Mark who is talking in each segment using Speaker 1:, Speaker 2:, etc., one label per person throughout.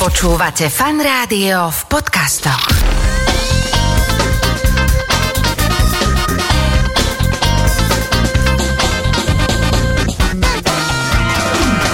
Speaker 1: Počúvate fan rádio v podcastoch.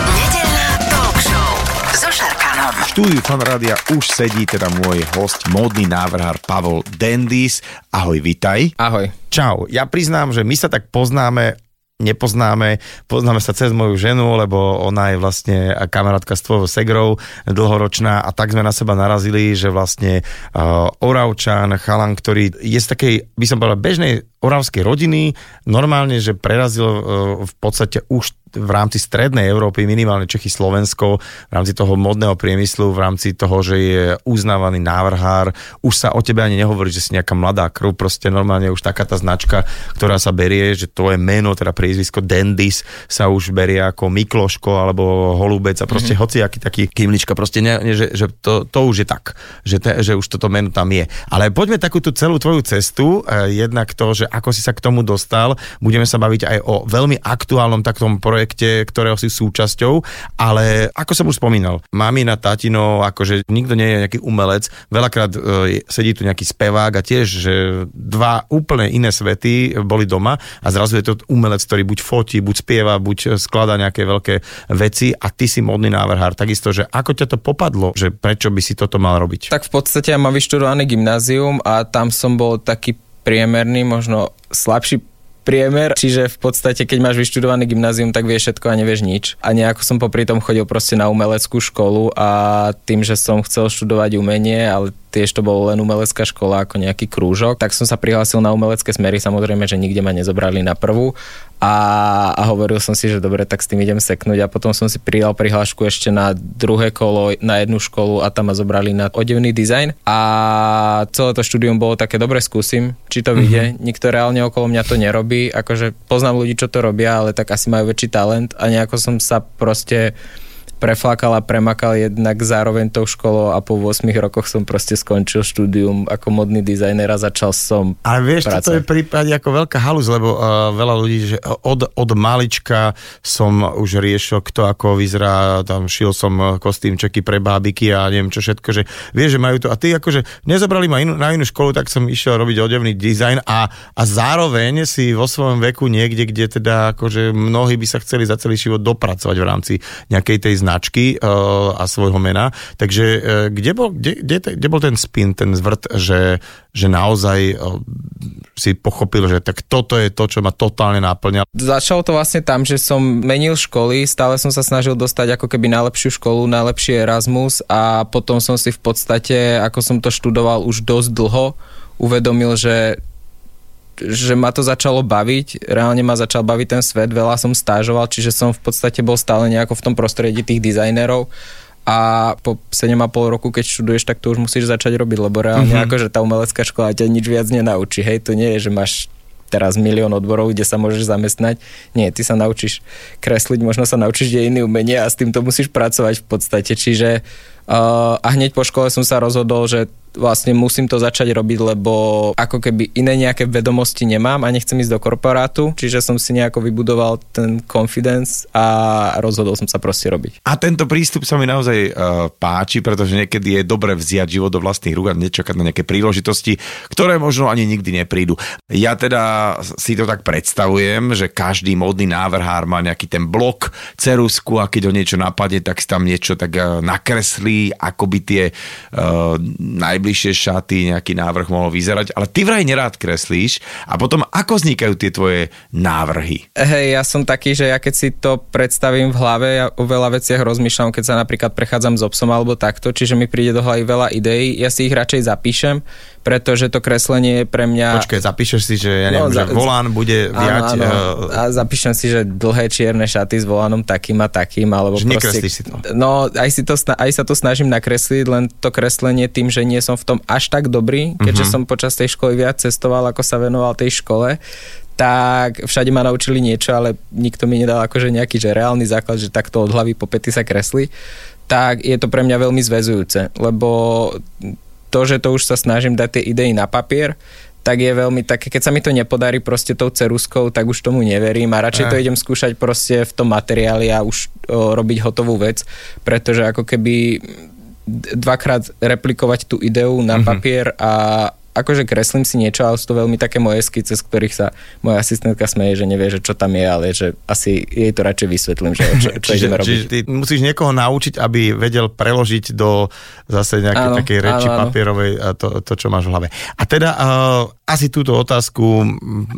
Speaker 1: Nedeľná talk show so Šarkanom.
Speaker 2: V štúdiu Fanrádia už sedí teda môj host, módny návrhár Pavol Dendis. Ahoj, vitaj.
Speaker 3: Ahoj.
Speaker 2: Čau. Ja priznám, že my sa tak poznáme nepoznáme, poznáme sa cez moju ženu, lebo ona je vlastne kamarátka s tvojou segrou, dlhoročná a tak sme na seba narazili, že vlastne uh, Oravčan, chalan, ktorý je z takej, by som povedal, bežnej oravskej rodiny, normálne, že prerazil uh, v podstate už v rámci strednej Európy, minimálne Čechy, Slovensko, v rámci toho modného priemyslu, v rámci toho, že je uznávaný návrhár, už sa o tebe ani nehovorí, že si nejaká mladá krv, proste normálne už taká tá značka, ktorá sa berie, že tvoje meno, teda priezvisko Dendis sa už berie ako Mikloško alebo Holubec a proste mm-hmm. hociaký taký kymlička, proste ne, ne, že, že to, to už je tak, že, te, že už toto meno tam je. Ale poďme takú tú celú tvoju cestu, eh, jednak to, že ako si sa k tomu dostal, budeme sa baviť aj o veľmi aktuálnom taktom projekte projekte, ktorého si súčasťou, ale ako som už spomínal, mamina, tatino, akože nikto nie je nejaký umelec, veľakrát e, sedí tu nejaký spevák a tiež, že dva úplne iné svety boli doma a zrazu je to umelec, ktorý buď fotí, buď spieva, buď skladá nejaké veľké veci a ty si modný návrhár. Takisto, že ako ťa to popadlo, že prečo by si toto mal robiť?
Speaker 3: Tak v podstate ja mám vyštudovaný gymnázium a tam som bol taký priemerný, možno slabší priemer, čiže v podstate, keď máš vyštudovaný gymnázium, tak vieš všetko a nevieš nič. A nejako som popri tom chodil proste na umeleckú školu a tým, že som chcel študovať umenie, ale tiež to bolo len umelecká škola ako nejaký krúžok, tak som sa prihlásil na umelecké smery, samozrejme, že nikde ma nezobrali na prvú. A, a hovoril som si, že dobre, tak s tým idem seknúť. A potom som si pridal prihlášku ešte na druhé kolo, na jednu školu a tam ma zobrali na odevný dizajn. A celé to štúdium bolo také, dobre skúsim, či to vyjde, mm-hmm. nikto reálne okolo mňa to nerobí, akože poznám ľudí, čo to robia, ale tak asi majú väčší talent. A nejako som sa proste preflakal a premakal jednak zároveň tou školou a po 8 rokoch som proste skončil štúdium ako modný dizajner a začal som
Speaker 2: Ale vieš,
Speaker 3: práce.
Speaker 2: toto je prípad ako veľká halus, lebo uh, veľa ľudí, že od, od malička som už riešil, kto ako vyzerá, tam šil som kostýmčeky pre bábiky a neviem čo všetko, že vieš, že majú to. A ty akože nezobrali ma inú, na inú školu, tak som išiel robiť odevný dizajn a, a zároveň si vo svojom veku niekde, kde teda akože mnohí by sa chceli za celý život dopracovať v rámci nejakej tej značky uh, a svojho mena. Takže uh, kde, bol, kde, kde, kde bol ten spin, ten zvrt, že, že naozaj uh, si pochopil, že tak toto je to, čo ma totálne náplňa.
Speaker 3: Začalo to vlastne tam, že som menil školy, stále som sa snažil dostať ako keby najlepšiu školu, najlepší Erasmus a potom som si v podstate, ako som to študoval už dosť dlho, uvedomil, že že ma to začalo baviť, reálne ma začal baviť ten svet, veľa som stážoval, čiže som v podstate bol stále nejako v tom prostredí tých dizajnerov a po 7,5 roku, keď študuješ, tak to už musíš začať robiť, lebo reálne mm-hmm. akože tá umelecká škola ťa nič viac nenaučí, hej, to nie je, že máš teraz milión odborov, kde sa môžeš zamestnať. Nie, ty sa naučíš kresliť, možno sa naučíš dejiny umenia a s týmto musíš pracovať v podstate. Čiže uh, a hneď po škole som sa rozhodol, že vlastne musím to začať robiť, lebo ako keby iné nejaké vedomosti nemám a nechcem ísť do korporátu, čiže som si nejako vybudoval ten confidence a rozhodol som sa proste robiť.
Speaker 2: A tento prístup sa mi naozaj uh, páči, pretože niekedy je dobre vziať život do vlastných rúk a nečakať na nejaké príležitosti, ktoré možno ani nikdy neprídu. Ja teda si to tak predstavujem, že každý módny návrhár má nejaký ten blok, cerusku a keď ho niečo napadne, tak si tam niečo tak uh, nakreslí, ako by tie uh, najbližšie najbližšie šaty, nejaký návrh mohol vyzerať, ale ty vraj nerád kreslíš a potom ako vznikajú tie tvoje návrhy?
Speaker 3: Hej, ja som taký, že ja keď si to predstavím v hlave, ja o veľa veciach rozmýšľam, keď sa napríklad prechádzam s obsom alebo takto, čiže mi príde do hlavy veľa ideí, ja si ich radšej zapíšem, pretože to kreslenie je pre mňa...
Speaker 2: Počkaj, zapíšeš si, že ja neviem, no, za, že volán bude viať... Áno, áno.
Speaker 3: A zapíšem si, že dlhé čierne šaty s volánom takým a takým, alebo
Speaker 2: že proste... si to.
Speaker 3: No, aj, si to, aj sa to snažím nakresliť, len to kreslenie tým, že nie som v tom až tak dobrý, keďže uh-huh. som počas tej školy viac cestoval, ako sa venoval tej škole, tak všade ma naučili niečo, ale nikto mi nedal akože nejaký že reálny základ, že takto od hlavy po pety sa kresli, tak je to pre mňa veľmi zväzujúce, lebo to, že to už sa snažím dať tie idei na papier, tak je veľmi také, keď sa mi to nepodarí proste tou ceruskou, tak už tomu neverím a radšej to idem skúšať proste v tom materiáli a už o, robiť hotovú vec, pretože ako keby dvakrát replikovať tú ideu na mm-hmm. papier a akože kreslím si niečo, ale sú to veľmi také moje skice, z ktorých sa moja asistentka smeje, že nevie, že čo tam je, ale že asi jej to radšej vysvetlím, že čo, čo
Speaker 2: čiže,
Speaker 3: ideme robiť.
Speaker 2: čiže ty musíš niekoho naučiť, aby vedel preložiť do zase nejakej
Speaker 3: Áno,
Speaker 2: takej reči
Speaker 3: áno, áno.
Speaker 2: papierovej to, to, čo máš v hlave. A teda uh, asi túto otázku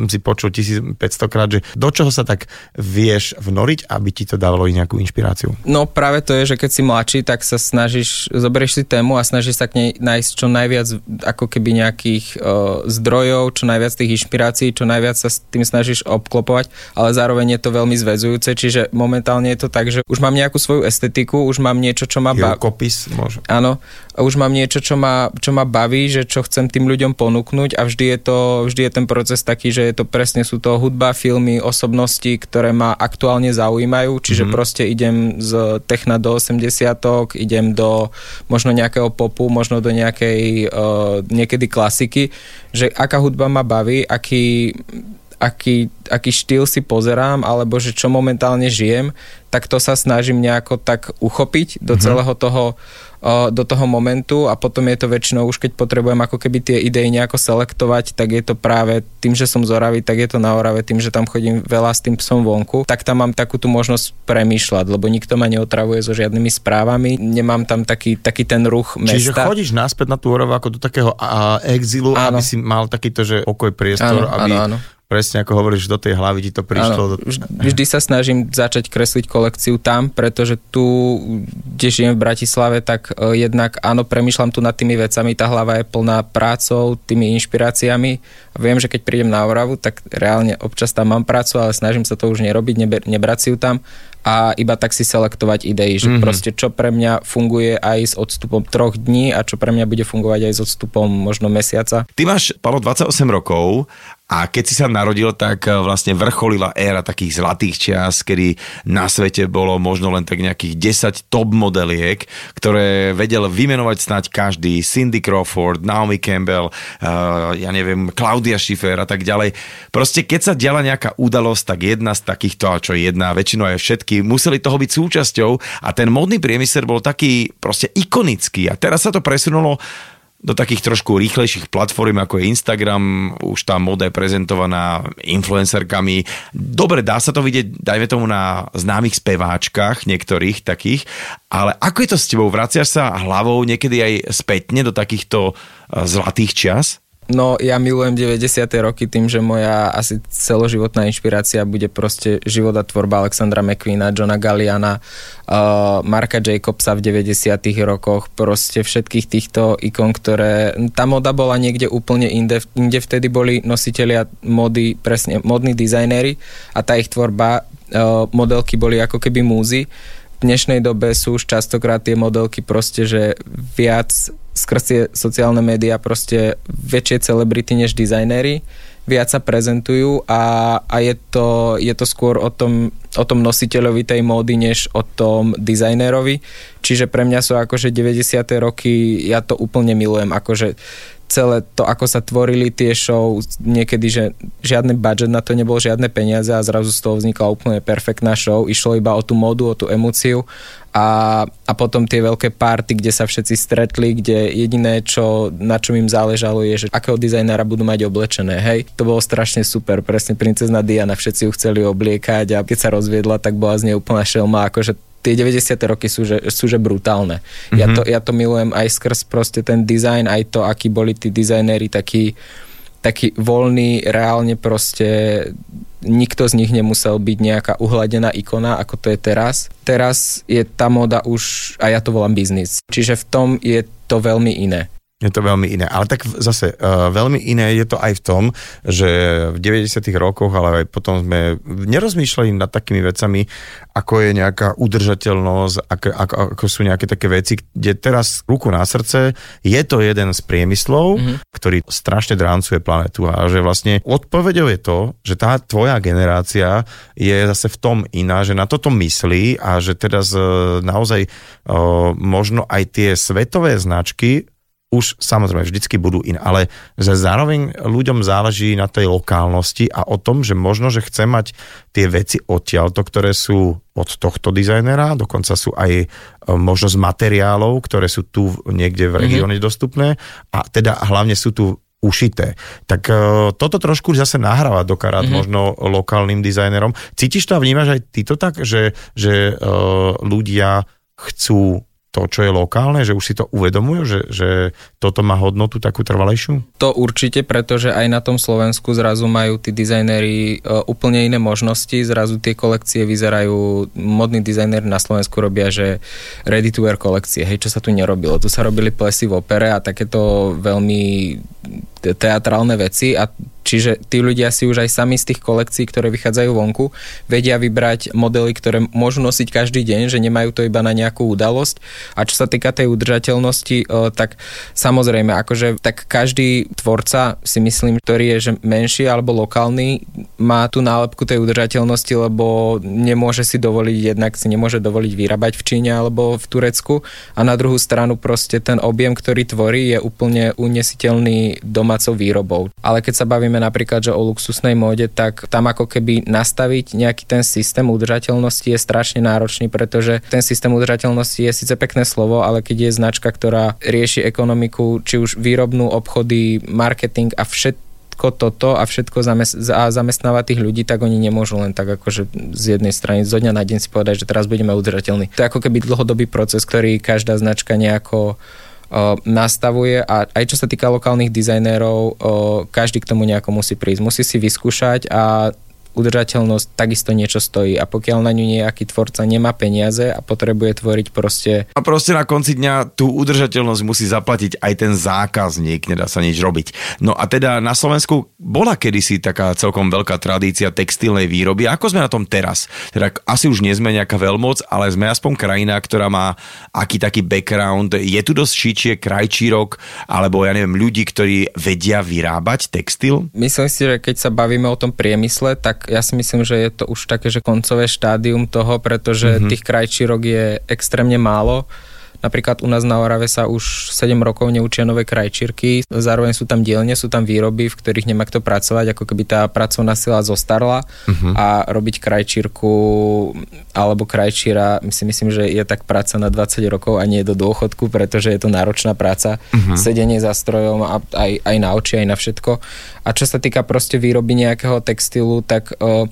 Speaker 2: si počul 1500 krát, že do čoho sa tak vieš vnoriť, aby ti to dávalo i nejakú inšpiráciu?
Speaker 3: No práve to je, že keď si mladší, tak sa snažíš, zoberieš si tému a snažíš sa k nej nájsť čo najviac ako keby nejakých uh, zdrojov, čo najviac tých inšpirácií, čo najviac sa s tým snažíš obklopovať, ale zároveň je to veľmi zväzujúce, čiže momentálne je to tak, že už mám nejakú svoju estetiku, už mám niečo, čo ma baví.
Speaker 2: Kopis môže.
Speaker 3: Áno, už mám niečo, čo ma, čo ma baví, že čo chcem tým ľuďom ponúknuť a vždy je, to, vždy je ten proces taký, že je to presne sú to hudba, filmy, osobnosti, ktoré ma aktuálne zaujímajú, čiže mm-hmm. proste idem z techna do 80 idem do možno nejakého popu, možno do nejakej uh, niekedy klasiky, že aká hudba ma baví, aký aký, aký štýl si pozerám, alebo že čo momentálne žijem, tak to sa snažím nejako tak uchopiť do mm-hmm. celého toho o, do toho momentu a potom je to väčšinou už keď potrebujem ako keby tie idei nejako selektovať, tak je to práve tým, že som zoravý, tak je to na Orave, tým, že tam chodím veľa s tým psom vonku, tak tam mám takú tú možnosť premýšľať, lebo nikto ma neotravuje so žiadnymi správami, nemám tam taký, taký ten ruch mesta.
Speaker 2: Čiže chodíš naspäť na tú Oravu ako do takého a, exilu,
Speaker 3: Áno.
Speaker 2: aby si mal takýto, že pokoj, priestor,
Speaker 3: Áno,
Speaker 2: aby
Speaker 3: áno, áno.
Speaker 2: Presne ako hovoríš, do tej hlavy ti to prišlo.
Speaker 3: Áno, vždy sa snažím začať kresliť kolekciu tam, pretože tu, kde žijem v Bratislave, tak uh, jednak áno, premyšľam tu nad tými vecami, tá hlava je plná prácou, tými inšpiráciami viem, že keď prídem na Oravu, tak reálne občas tam mám prácu, ale snažím sa to už nerobiť, neber, nebrať si ju tam a iba tak si selektovať idei, že
Speaker 2: Mhm.
Speaker 3: mm-hmm. proste čo pre mňa funguje aj s odstupom troch dní a čo pre mňa bude fungovať aj s odstupom možno mesiaca.
Speaker 4: Ty máš, Palo, 28 rokov a keď si sa narodil, tak eh, vlastne vrcholila éra takých zlatých čias, kedy na svete bolo možno len tak nejakých 10 top modeliek, ktoré vedel vymenovať snáď každý. Cindy Crawford, Naomi Campbell, uh, ja neviem, Claudia Schiffer a tak ďalej. Proste keď sa diala nejaká udalosť, tak jedna z takýchto, a čo jedna, väčšinou aj všetky, museli toho byť súčasťou a ten modný priemysel bol taký proste ikonický a teraz sa to presunulo do takých trošku rýchlejších platform, ako je Instagram, už tá moda je prezentovaná influencerkami. Dobre, dá sa to vidieť, dajme tomu na známych speváčkach, niektorých takých, ale ako je to s tebou? Vraciaš sa hlavou niekedy aj spätne do takýchto eh, zlatých čias?
Speaker 3: No ja milujem 90. roky tým, že moja asi celoživotná inšpirácia bude proste život a tvorba Alexandra McQueena, Johna Galliana, uh, Marka Jacobsa v 90. rokoch, proste všetkých týchto ikon, ktoré... Tá moda bola niekde úplne inde, inde vtedy boli nositelia mody, presne modní dizajnéri a tá ich tvorba, uh, modelky boli ako keby múzy. Dnešnej dobe sú už častokrát tie modelky proste, že viac skrz tie sociálne médiá proste väčšie celebrity než dizajnéri, viac sa prezentujú a, a je, to, je to skôr o tom, o tom nositeľovi tej módy, než o tom dizajnérovi. Čiže pre mňa sú akože 90. roky, ja to úplne milujem, akože celé to, ako sa tvorili tie show, niekedy, že žiadny budget na to nebol, žiadne peniaze a zrazu z toho vznikla úplne perfektná show. Išlo iba o tú modu, o tú emóciu a, a potom tie veľké party, kde sa všetci stretli, kde jediné, čo, na čom im záležalo je, že akého dizajnera budú mať oblečené. Hej, to bolo strašne super, presne princezna Diana, všetci ju chceli obliekať a keď sa rozviedla, tak bola z nej úplná šelma, akože tie 90. roky sú že, sú že brutálne. Mm-hmm. Ja, to, ja to milujem aj skrz proste ten dizajn, aj to, akí boli tí dizajnéri takí, taký voľný, reálne proste nikto z nich nemusel byť nejaká uhladená ikona, ako to je teraz. Teraz je tá moda už, a ja to volám biznis. Čiže v tom je to veľmi iné.
Speaker 2: Je to veľmi iné. Ale tak zase uh, veľmi iné je to aj v tom, že v 90. rokoch, ale aj potom sme nerozmýšľali nad takými vecami, ako je nejaká udržateľnosť, ako, ako, ako sú nejaké také veci, kde teraz ruku na srdce je to jeden z priemyslov, mm-hmm. ktorý strašne dráncuje planetu a že vlastne odpovedou je to, že tá tvoja generácia je zase v tom iná, že na toto myslí a že teraz uh, naozaj uh, možno aj tie svetové značky už samozrejme vždycky budú iné, ale že zároveň ľuďom záleží na tej lokálnosti a o tom, že možno, že chce mať tie veci odtiaľto, ktoré sú od tohto dizajnera, dokonca sú aj e, možno z materiálov, ktoré sú tu niekde v regióne mm-hmm. dostupné a teda hlavne sú tu ušité. Tak uh, toto trošku zase nahráva do karát mm-hmm. možno lokálnym dizajnerom. Cítiš to a vnímaš aj ty to tak, že, že uh, ľudia chcú to, čo je lokálne, že už si to uvedomujú, že, že toto má hodnotu takú trvalejšiu?
Speaker 3: To určite, pretože aj na tom Slovensku zrazu majú tí dizajnéri uh, úplne iné možnosti, zrazu tie kolekcie vyzerajú, modní dizajnéri na Slovensku robia, že ready to wear kolekcie, hej, čo sa tu nerobilo. Tu sa robili plesy v opere a takéto veľmi teatrálne veci a čiže tí ľudia si už aj sami z tých kolekcií, ktoré vychádzajú vonku, vedia vybrať modely, ktoré môžu nosiť každý deň, že nemajú to iba na nejakú udalosť. A čo sa týka tej udržateľnosti, tak samozrejme, akože tak každý tvorca si myslím, ktorý je že menší alebo lokálny, má tú nálepku tej udržateľnosti, lebo nemôže si dovoliť, jednak si nemôže dovoliť vyrábať v Číne alebo v Turecku a na druhú stranu proste ten objem, ktorý tvorí, je úplne unesiteľný domácou výrobou. Ale keď sa bavíme napríklad že o luxusnej móde, tak tam ako keby nastaviť nejaký ten systém udržateľnosti je strašne náročný, pretože ten systém udržateľnosti je síce pekné slovo, ale keď je značka, ktorá rieši ekonomiku, či už výrobnú, obchody, marketing a všetko toto a všetko zamest- a zamestnáva tých ľudí, tak oni nemôžu len tak akože z jednej strany zo dňa na deň si povedať, že teraz budeme udržateľní. To je ako keby dlhodobý proces, ktorý každá značka nejako nastavuje a aj čo sa týka lokálnych dizajnérov, každý k tomu nejako musí prísť. Musí si vyskúšať a udržateľnosť takisto niečo stojí a pokiaľ na ňu nejaký tvorca nemá peniaze a potrebuje tvoriť proste...
Speaker 4: A proste na konci dňa tú udržateľnosť musí zaplatiť aj ten zákazník, nedá sa nič robiť. No a teda na Slovensku bola kedysi taká celkom veľká tradícia textilnej výroby. Ako sme na tom teraz? Teda asi už nie sme nejaká veľmoc, ale sme aspoň krajina, ktorá má aký taký background. Je tu dosť šičie, krajčírok, alebo ja neviem, ľudí, ktorí vedia vyrábať textil?
Speaker 3: Myslím si, že keď sa bavíme o tom priemysle, tak ja si myslím, že je to už také, že koncové štádium toho, pretože mm-hmm. tých krajčírok je extrémne málo. Napríklad u nás na Orave sa už 7 rokov neučia nové krajčírky, zároveň sú tam dielne, sú tam výroby, v ktorých nemá kto pracovať, ako keby tá pracovná sila zostarla uh-huh. a robiť krajčírku alebo krajčíra, si myslím, že je tak práca na 20 rokov a nie do dôchodku, pretože je to náročná práca, uh-huh. sedenie za strojom a aj, aj na oči, aj na všetko. A čo sa týka proste výroby nejakého textilu, tak uh,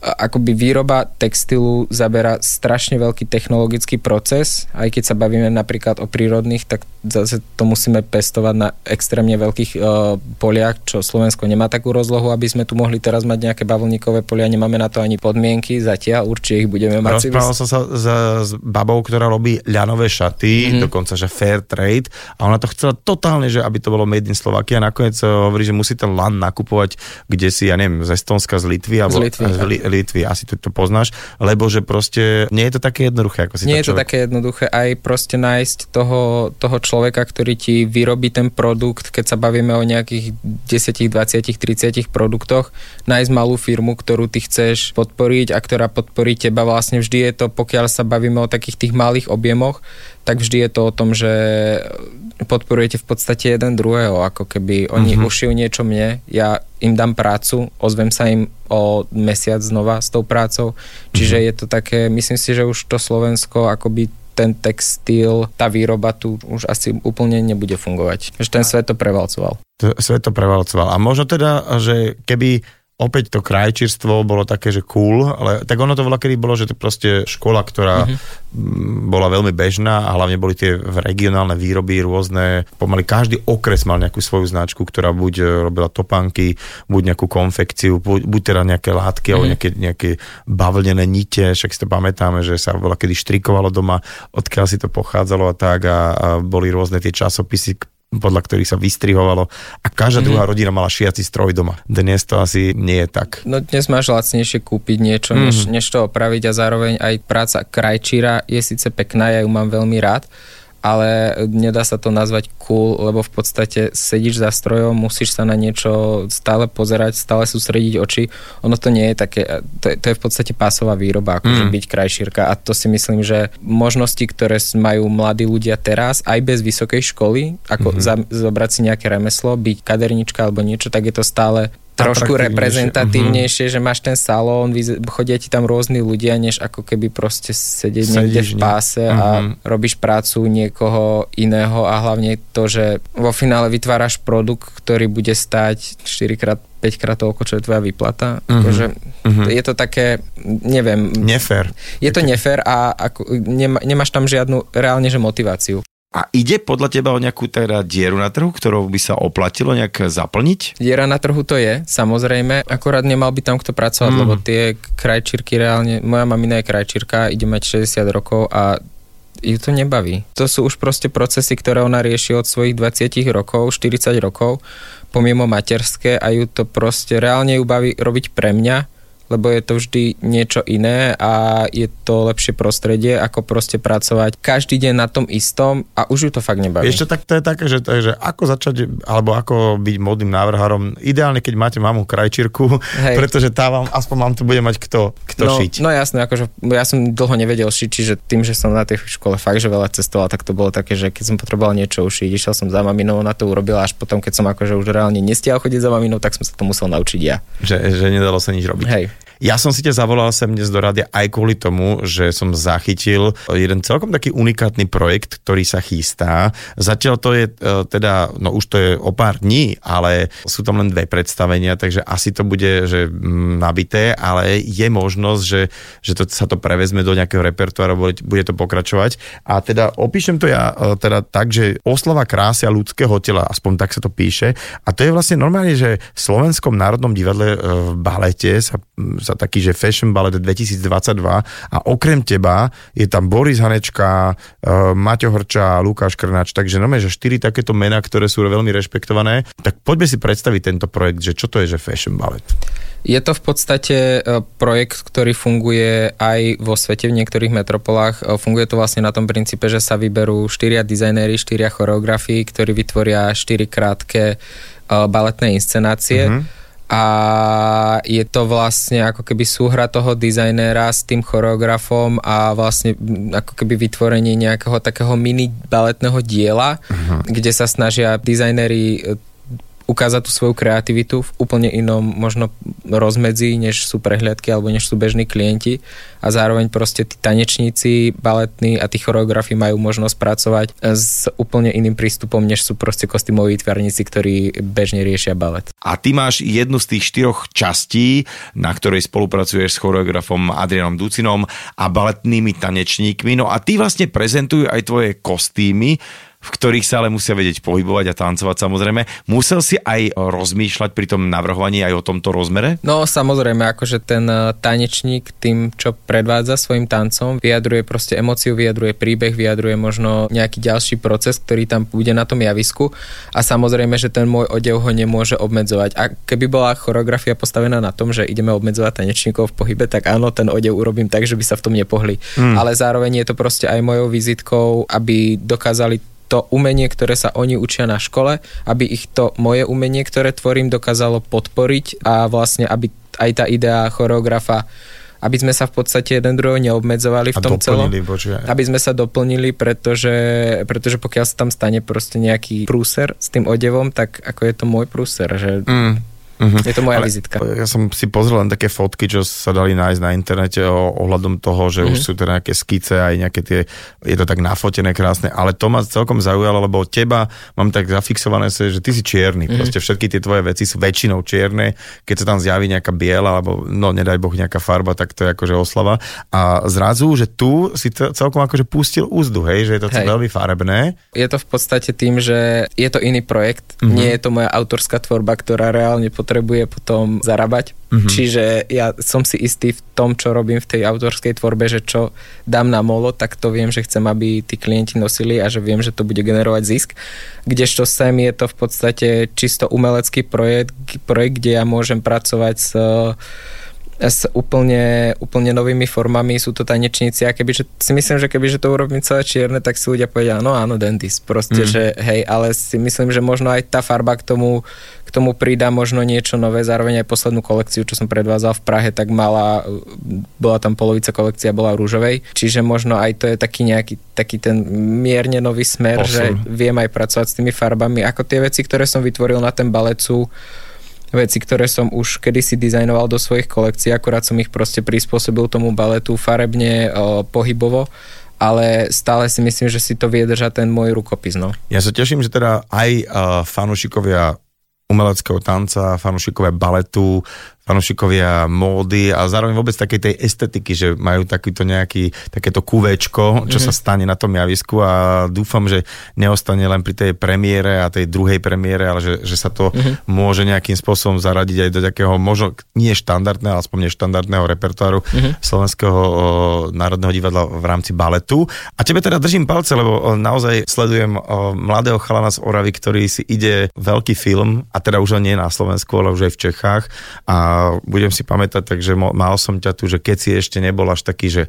Speaker 3: akoby výroba textilu zabera strašne veľký technologický proces, aj keď sa bavíme napríklad o prírodných, tak zase to musíme pestovať na extrémne veľkých uh, poliach, čo Slovensko nemá takú rozlohu, aby sme tu mohli teraz mať nejaké bavlníkové polia, nemáme na to ani podmienky, zatiaľ určite ich budeme mať.
Speaker 2: Rozprával som sa s, s babou, ktorá robí ľanové šaty, mm-hmm. dokonca, že fair trade. A ona to chcela totálne, že aby to bolo made in Slovakia. A nakoniec eh, hovorí, že musí ten lan nakupovať kde si, ja neviem, z Estonska, z Litvy, alebo z Litvy, z, Litvy, asi to, to poznáš, lebo že proste nie je to také jednoduché, ako si
Speaker 3: Nie
Speaker 2: to
Speaker 3: je to také jednoduché, aj proste nájsť toho, toho človeka, ktorý ti vyrobí ten produkt, keď sa bavíme o nejakých 10, 20, 30 produktoch, nájsť malú firmu, ktorú ty chceš podporiť a ktorá podporí teba. Vlastne vždy je to, pokiaľ sa bavíme o takých tých malých objemoch, tak vždy je to o tom, že podporujete v podstate jeden druhého, ako keby oni uh-huh. ušijú niečo mne, ja im dám prácu, ozvem sa im o mesiac znova s tou prácou, čiže uh-huh. je to také, myslím si, že už to Slovensko akoby ten textil, tá výroba tu už asi úplne nebude fungovať. Že ten svet to prevalcoval.
Speaker 2: Svet to prevalcoval. A možno teda, že keby opäť to krajčírstvo bolo také, že cool, ale tak ono to bola, kedy bolo, že to proste škola, ktorá mm-hmm. bola veľmi bežná a hlavne boli tie regionálne výroby rôzne, pomaly každý okres mal nejakú svoju značku, ktorá buď e, robila topánky, buď nejakú konfekciu, buď, buď teda nejaké látky mm-hmm. alebo mhm. nejaké, nejaké bavlnené nite, však si to pamätáme, že sa bola kedy štrikovalo doma, odkiaľ si to pochádzalo a tak a, a boli rôzne tie časopisy, podľa ktorých sa vystrihovalo a každá mm-hmm. druhá rodina mala šiaci stroj doma. Dnes to asi nie je tak.
Speaker 3: No dnes máš lacnejšie kúpiť niečo, mm-hmm. než, mhm. než to opraviť a zároveň aj práca krajčíra je síce pekná, ja ju mám veľmi rád, ale nedá sa to nazvať cool, lebo v podstate sedíš za strojom, musíš sa na niečo stále pozerať, stále sústrediť oči. Ono to nie je také, to je, to je v podstate pásová výroba, akože mm. byť krajšírka a to si myslím, že možnosti, ktoré majú mladí ľudia teraz, aj bez vysokej školy, ako mm-hmm. za, zobrať si nejaké remeslo, byť kadernička alebo niečo, tak je to stále trošku reprezentatívnejšie, uh-huh. že máš ten salón, chodia ti tam rôzni ľudia, než ako keby proste sedieť Sedíš, niekde v páse uh-huh. a mhm. robíš prácu niekoho iného a hlavne to, že vo finále vytváraš produkt, ktorý bude stať 4 krát 5 krát toľko, čo je tvoja výplata. Uh-huh. Akože uh-huh. Je to také, neviem...
Speaker 2: Nefér.
Speaker 3: Je to nefér a ako, nemá, nemáš tam žiadnu reálne že motiváciu.
Speaker 4: A ide podľa teba o nejakú teda dieru na trhu, ktorou by sa oplatilo nejak zaplniť?
Speaker 3: Diera na trhu to je, samozrejme. Akorát nemal by tam kto pracovať, mm. lebo tie krajčírky reálne, moja mamina je krajčírka, ide mať 60 rokov a ju to nebaví. To sú už proste procesy, ktoré ona rieši od svojich 20 rokov, 40 rokov, pomimo materské a ju to proste reálne ju baví robiť pre mňa, lebo je to vždy niečo iné a je to lepšie prostredie, ako proste pracovať každý deň na tom istom a už ju to fakt nebaví.
Speaker 2: Ešte tak to je také, že, že ako začať, alebo ako byť modným návrhárom, ideálne, keď máte mamu krajčírku, Hej. pretože tá vám, aspoň vám tu bude mať kto, kto
Speaker 3: no,
Speaker 2: šiť.
Speaker 3: No jasné, akože ja som dlho nevedel šiť, čiže tým, že som na tej škole fakt, že veľa cestoval, tak to bolo také, že keď som potreboval niečo ušiť, išiel som za maminou, na to urobila, až potom, keď som akože už reálne nestial chodiť za maminou, tak som sa to musel naučiť ja.
Speaker 2: Že, že nedalo sa nič robiť.
Speaker 3: Hej.
Speaker 2: Ja som si ťa zavolal sem dnes do rádia aj kvôli tomu, že som zachytil jeden celkom taký unikátny projekt, ktorý sa chystá. Zatiaľ to je e, teda, no už to je o pár dní, ale sú tam len dve predstavenia, takže asi to bude že mm, nabité, ale je možnosť, že, že to, sa to prevezme do nejakého repertoára, bude, bude to pokračovať. A teda opíšem to ja e, teda tak, že oslava krásy a ľudského tela, aspoň tak sa to píše. A to je vlastne normálne, že v Slovenskom národnom divadle v balete sa, sa taký, že Fashion Ballet 2022 a okrem teba je tam Boris Hanečka, uh, Maťo Hrča, Lukáš Krnač, takže no že štyri takéto mená, ktoré sú veľmi rešpektované. Tak poďme si predstaviť tento projekt, že čo to je, že Fashion Ballet?
Speaker 3: Je to v podstate e, projekt, ktorý funguje aj vo svete v niektorých metropolách. E, funguje to vlastne na tom princípe, že sa vyberú štyria dizajnéri, štyria choreografii, ktorí vytvoria štyri krátke baletné inscenácie. Mm-hmm a je to vlastne ako keby súhra toho dizajnéra s tým choreografom a vlastne ako keby vytvorenie nejakého takého mini baletného diela, uh-huh. kde sa snažia dizajnéri ukázať tú svoju kreativitu v úplne inom možno rozmedzi, než sú prehliadky alebo než sú bežní klienti a zároveň proste tí tanečníci, baletní a tí choreografi majú možnosť pracovať s úplne iným prístupom, než sú proste kostýmoví tvarníci, ktorí bežne riešia balet.
Speaker 4: A ty máš jednu z tých štyroch častí, na ktorej spolupracuješ s choreografom Adrianom Ducinom a baletnými tanečníkmi. No a ty vlastne prezentujú aj tvoje kostýmy, v ktorých sa ale musia vedieť pohybovať a tancovať samozrejme. Musel si aj rozmýšľať pri tom navrhovaní aj o tomto rozmere?
Speaker 3: No samozrejme, akože ten eh, tanečník tým, čo predvádza svojim tancom, vyjadruje proste emóciu, vyjadruje príbeh, vyjadruje možno nejaký ďalší proces, ktorý tam bude na tom javisku a samozrejme, že ten môj odev ho nemôže obmedzovať. A keby bola choreografia postavená na tom, že ideme obmedzovať tanečníkov v pohybe, tak áno, ten odev urobím tak, že by sa v tom nepohli. Hmm. Ale zároveň je to proste aj mojou vizitkou, aby dokázali to umenie, ktoré sa oni učia na škole, aby ich to moje umenie, ktoré tvorím, dokázalo podporiť a vlastne, aby aj tá idea choreografa aby sme sa v podstate jeden druhého neobmedzovali v a tom celom. Bože. Aby sme sa doplnili, pretože, pretože pokiaľ sa tam stane proste nejaký prúser s tým odevom, tak ako je to môj prúser, že mm Uh-huh. Je to moja Ale vizitka.
Speaker 2: Ja som si pozrel len také fotky, čo sa dali nájsť na internete o, ohľadom toho, že uh-huh. už mhm. sú teda nejaké skice, aj nejaké tie, je to tak nafotené krásne, ale to ma celkom zaujalo, lebo teba mám tak zafixované, že ty si čierny, uh-huh. proste všetky tie tvoje veci sú väčšinou čierne, keď sa tam zjaví nejaká biela, alebo no nedaj boh nejaká farba, tak to je akože oslava. A zrazu, že tu si celkom akože pustil úzdu, hej, že je to hej. veľmi farebné.
Speaker 3: Je to v podstate tým, že je to iný projekt, uh-huh. nie je to moja autorská tvorba, ktorá reálne pot- potrebuje potom zarábať. Mm-hmm. Čiže ja som si istý v tom, čo robím v tej autorskej tvorbe, že čo dám na molo, tak to viem, že chcem, aby tí klienti nosili a že viem, že to bude generovať zisk. Kdežto sem je to v podstate čisto umelecký projekt, projekt kde ja môžem pracovať s s úplne, úplne novými formami, sú to tanečníci a kebyže si myslím, že kebyže to urobím celé čierne, tak si ľudia povedia, no áno, dentist, proste, mm. že hej, ale si myslím, že možno aj tá farba k tomu, k tomu pridá možno niečo nové, zároveň aj poslednú kolekciu, čo som predvádzal v Prahe, tak mala, bola tam polovica kolekcia, bola rúžovej, čiže možno aj to je taký nejaký, taký ten mierne nový smer, Posun. že viem aj pracovať s tými farbami, ako tie veci, ktoré som vytvoril na ten balet sú veci, ktoré som už kedysi dizajnoval do svojich kolekcií, akorát som ich proste prispôsobil tomu baletu farebne, o, pohybovo ale stále si myslím, že si to vie ten môj rukopis. No.
Speaker 2: Ja sa teším, že teda aj uh, fanúšikovia umeleckého tanca, fanúšikovia baletu, fanúšikovia módy a zároveň vôbec takej tej estetiky, že majú takýto nejaký, takéto kuvečko, čo mm-hmm. sa stane na tom javisku a dúfam, že neostane len pri tej premiére a tej druhej premiére, ale že, že sa to mm-hmm. môže nejakým spôsobom zaradiť aj do takého možno nie štandardného, ale aspoň neštandardného repertoáru mm-hmm. Slovenského o, národného divadla v rámci baletu. A tebe teda držím palce, lebo o, naozaj sledujem o, mladého chalana z Oravy, ktorý si ide veľký film, a teda už nie na Slovensku, ale už aj v Čechách a budem si pamätať, takže mal som ťa tu, že keď si ešte nebol až taký, že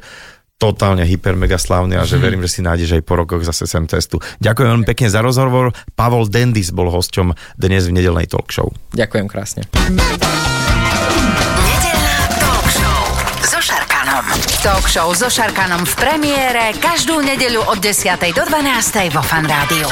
Speaker 2: totálne hyper mega slávny a že mhm. verím, že si nájdeš aj po rokoch zase sem cestu. Ďakujem veľmi pekne za rozhovor. Pavol Dendis bol hosťom dnes v nedelnej talk show.
Speaker 3: Ďakujem krásne.
Speaker 1: Nedelná talk show so Šarkanom. Talk show so Šarkanom v premiére každú nedeľu od 10. do 12. vo Fan Rádiu.